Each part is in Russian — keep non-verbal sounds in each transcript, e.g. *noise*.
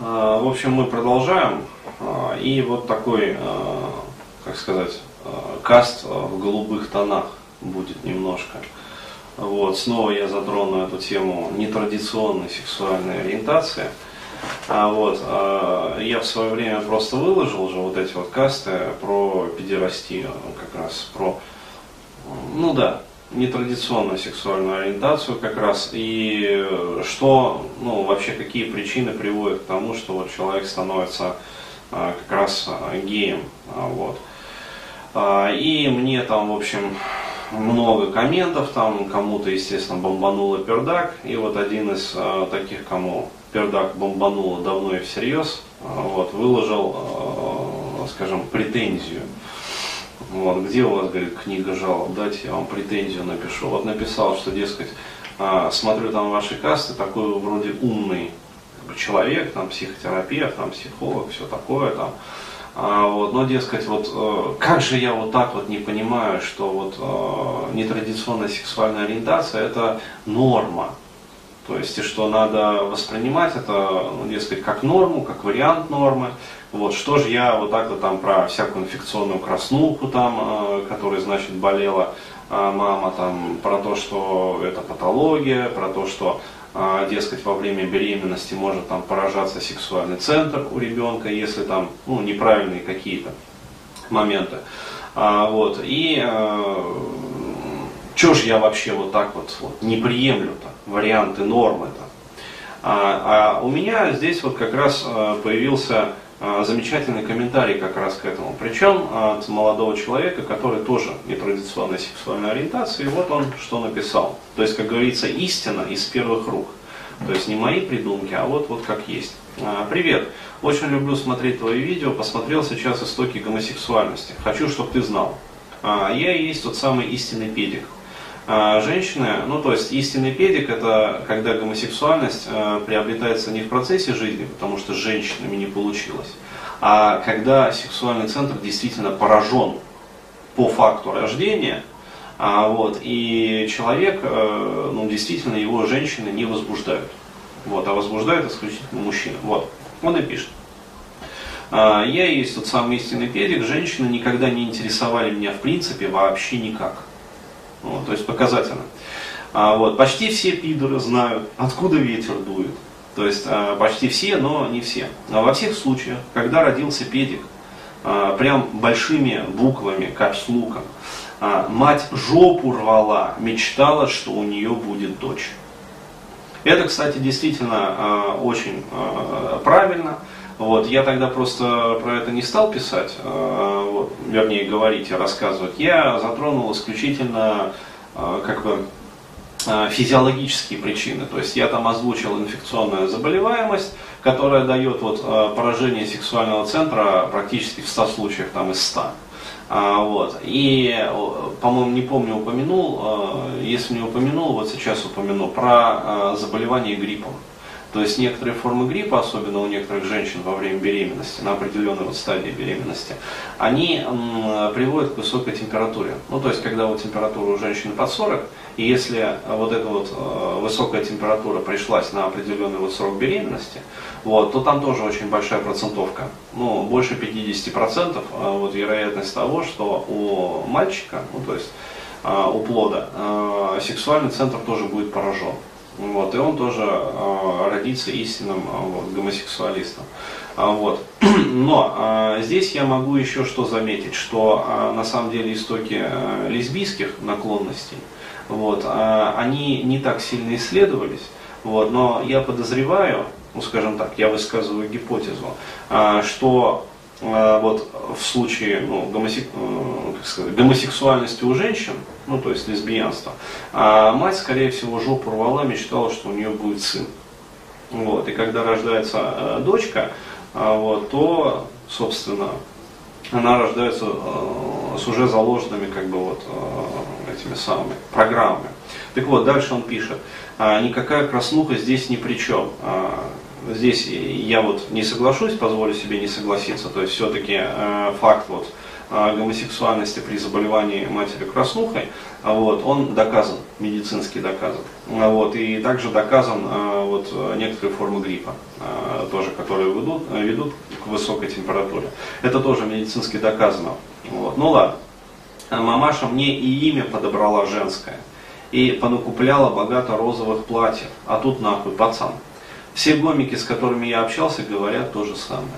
А, в общем, мы продолжаем. А, и вот такой, как сказать, каст в голубых тонах будет немножко. Вот, снова я затрону эту тему нетрадиционной сексуальной ориентации. А вот, а, я в свое время просто выложил уже вот эти вот касты про педерастию, как раз про, ну да, нетрадиционную сексуальную ориентацию как раз, и что, ну, вообще какие причины приводят к тому, что вот человек становится а, как раз а, геем, вот. А, и мне там, в общем, много комментов, там кому-то, естественно, бомбануло пердак, и вот один из э, таких, кому пердак бомбануло давно и всерьез, э, вот, выложил, э, скажем, претензию. Вот, где у вас, говорит, книга жалоб, дайте я вам претензию напишу. Вот написал, что, дескать, э, смотрю там ваши касты, такой вроде умный человек, там психотерапевт, там психолог, все такое, там, а, вот, но, дескать, вот э, как же я вот так вот не понимаю, что вот э, нетрадиционная сексуальная ориентация это норма. То есть, и что надо воспринимать это, ну, дескать, как норму, как вариант нормы. Вот, что же я вот так-то там про всякую инфекционную краснуху там, э, которая, значит, болела мама, там, про то, что это патология, про то, что а, дескать, во время беременности может там поражаться сексуальный центр у ребенка, если там ну, неправильные какие-то моменты. А, вот, и а, что же я вообще вот так вот, вот не приемлю-то, варианты нормы-то. А, а у меня здесь вот как раз а, появился а, замечательный комментарий как раз к этому. Причем от молодого человека, который тоже нетрадиционной сексуальной ориентации. И вот он что написал. То есть, как говорится, истина из первых рук. То есть не мои придумки, а вот, вот как есть. Привет. Очень люблю смотреть твои видео. Посмотрел сейчас истоки гомосексуальности. Хочу, чтобы ты знал. Я и есть тот самый истинный педик. А, женщины, ну то есть истинный педик это когда гомосексуальность э, приобретается не в процессе жизни, потому что с женщинами не получилось, а когда сексуальный центр действительно поражен по факту рождения, а, вот, и человек, э, ну действительно его женщины не возбуждают, вот, а возбуждают исключительно мужчины. Вот, он и пишет. А, я есть тот самый истинный педик, женщины никогда не интересовали меня в принципе вообще никак. Вот, то есть показательно. А, вот, почти все пидоры знают, откуда ветер дует. То есть а, почти все, но не все. А во всех случаях, когда родился педик, а, прям большими буквами, капслуком, а, мать жопу рвала, мечтала, что у нее будет дочь. Это, кстати, действительно а, очень а, правильно. Вот, я тогда просто про это не стал писать, э, вот, вернее говорить и рассказывать. Я затронул исключительно э, как бы э, физиологические причины. То есть я там озвучил инфекционная заболеваемость, которая дает вот, поражение сексуального центра практически в 100 случаях там, из 100. А, вот. И, по-моему, не помню, упомянул, если не упомянул, вот сейчас упомяну, про заболевание гриппом. То есть некоторые формы гриппа, особенно у некоторых женщин во время беременности, на определенной вот стадии беременности, они приводят к высокой температуре. Ну, то есть, когда вот температура у женщины под 40, и если вот эта вот э, высокая температура пришлась на определенный вот срок беременности, вот, то там тоже очень большая процентовка. Ну, больше 50% э, вот, вероятность того, что у мальчика, ну, то есть э, у плода, сексуальный центр тоже будет поражен. Вот, и он тоже э, родится истинным э, вот, гомосексуалистом. А, вот. *clears throat* Но э, здесь я могу еще что заметить, что э, на самом деле истоки э, лесбийских наклонностей, вот, э, они не так сильно исследовались, вот, но я подозреваю, ну скажем так, я высказываю гипотезу, э, что вот в случае ну, гомосек... э, сказать, гомосексуальности у женщин, ну то есть лесбиянство, а мать, скорее всего, жопу рвала, мечтала, что у нее будет сын. Вот, и когда рождается э, дочка, э, вот, то, собственно, она рождается э, с уже заложенными как бы вот э, этими самыми программами. Так вот, дальше он пишет, э, никакая краснуха здесь ни при чем. Э, здесь я вот не соглашусь, позволю себе не согласиться, то есть все-таки э, факт вот гомосексуальности при заболевании матери краснухой, вот, он доказан. медицински доказан. Вот, и также доказан вот, некоторые формы гриппа, тоже, которые ведут, ведут к высокой температуре. Это тоже медицински доказано. Вот. Ну ладно. Мамаша мне и имя подобрала женское. И понакупляла богато розовых платьев. А тут нахуй пацан. Все гомики, с которыми я общался, говорят то же самое.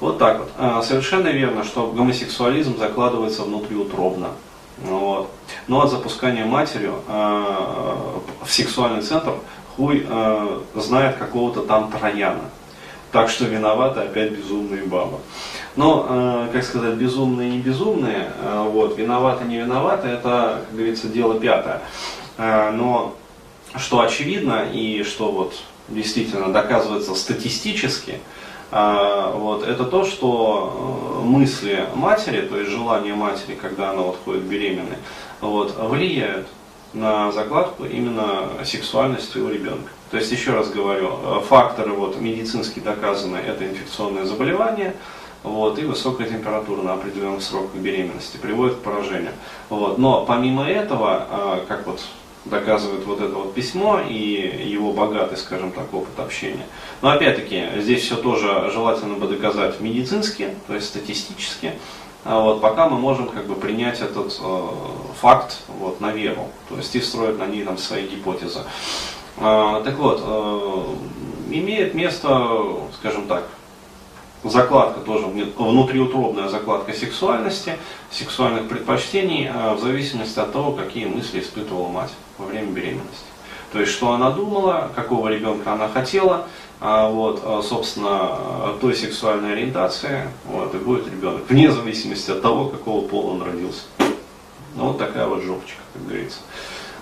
Вот так вот. А, совершенно верно, что гомосексуализм закладывается внутриутробно. Вот. Но от запускания матерью э, в сексуальный центр хуй знает какого-то там трояна. Так что виноваты опять безумные бабы. Но, э, как сказать, безумные не безумные, э, вот, виноваты не виноваты, это, как говорится, дело пятое. Э, но что очевидно и что вот действительно доказывается статистически, э, вот, это то, что э, мысли матери, то есть желание матери, когда она вот ходит беременной, вот, влияют на закладку именно сексуальности у ребенка. То есть, еще раз говорю, э, факторы вот, медицински доказанные, это инфекционное заболевание, вот, и высокая температура на определенных сроках беременности приводит к поражению. Вот. Но помимо этого, э, как вот доказывает вот это вот письмо и его богатый, скажем так, опыт общения. Но опять-таки, здесь все тоже желательно бы доказать медицински, то есть статистически, а вот, пока мы можем как бы принять этот э, факт вот, на веру, то есть и строить на ней там, свои гипотезы. Э, так вот, э, имеет место, скажем так, закладка тоже, внутриутробная закладка сексуальности, сексуальных предпочтений, э, в зависимости от того, какие мысли испытывала мать во время беременности. То есть, что она думала, какого ребенка она хотела, а вот, а, собственно, той сексуальной ориентации, вот, и будет ребенок, вне зависимости от того, какого пола он родился. Ну, вот такая вот жопочка, как говорится.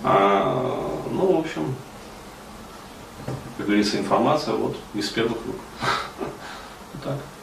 А, ну, в общем, как говорится, информация вот из первых рук. Так.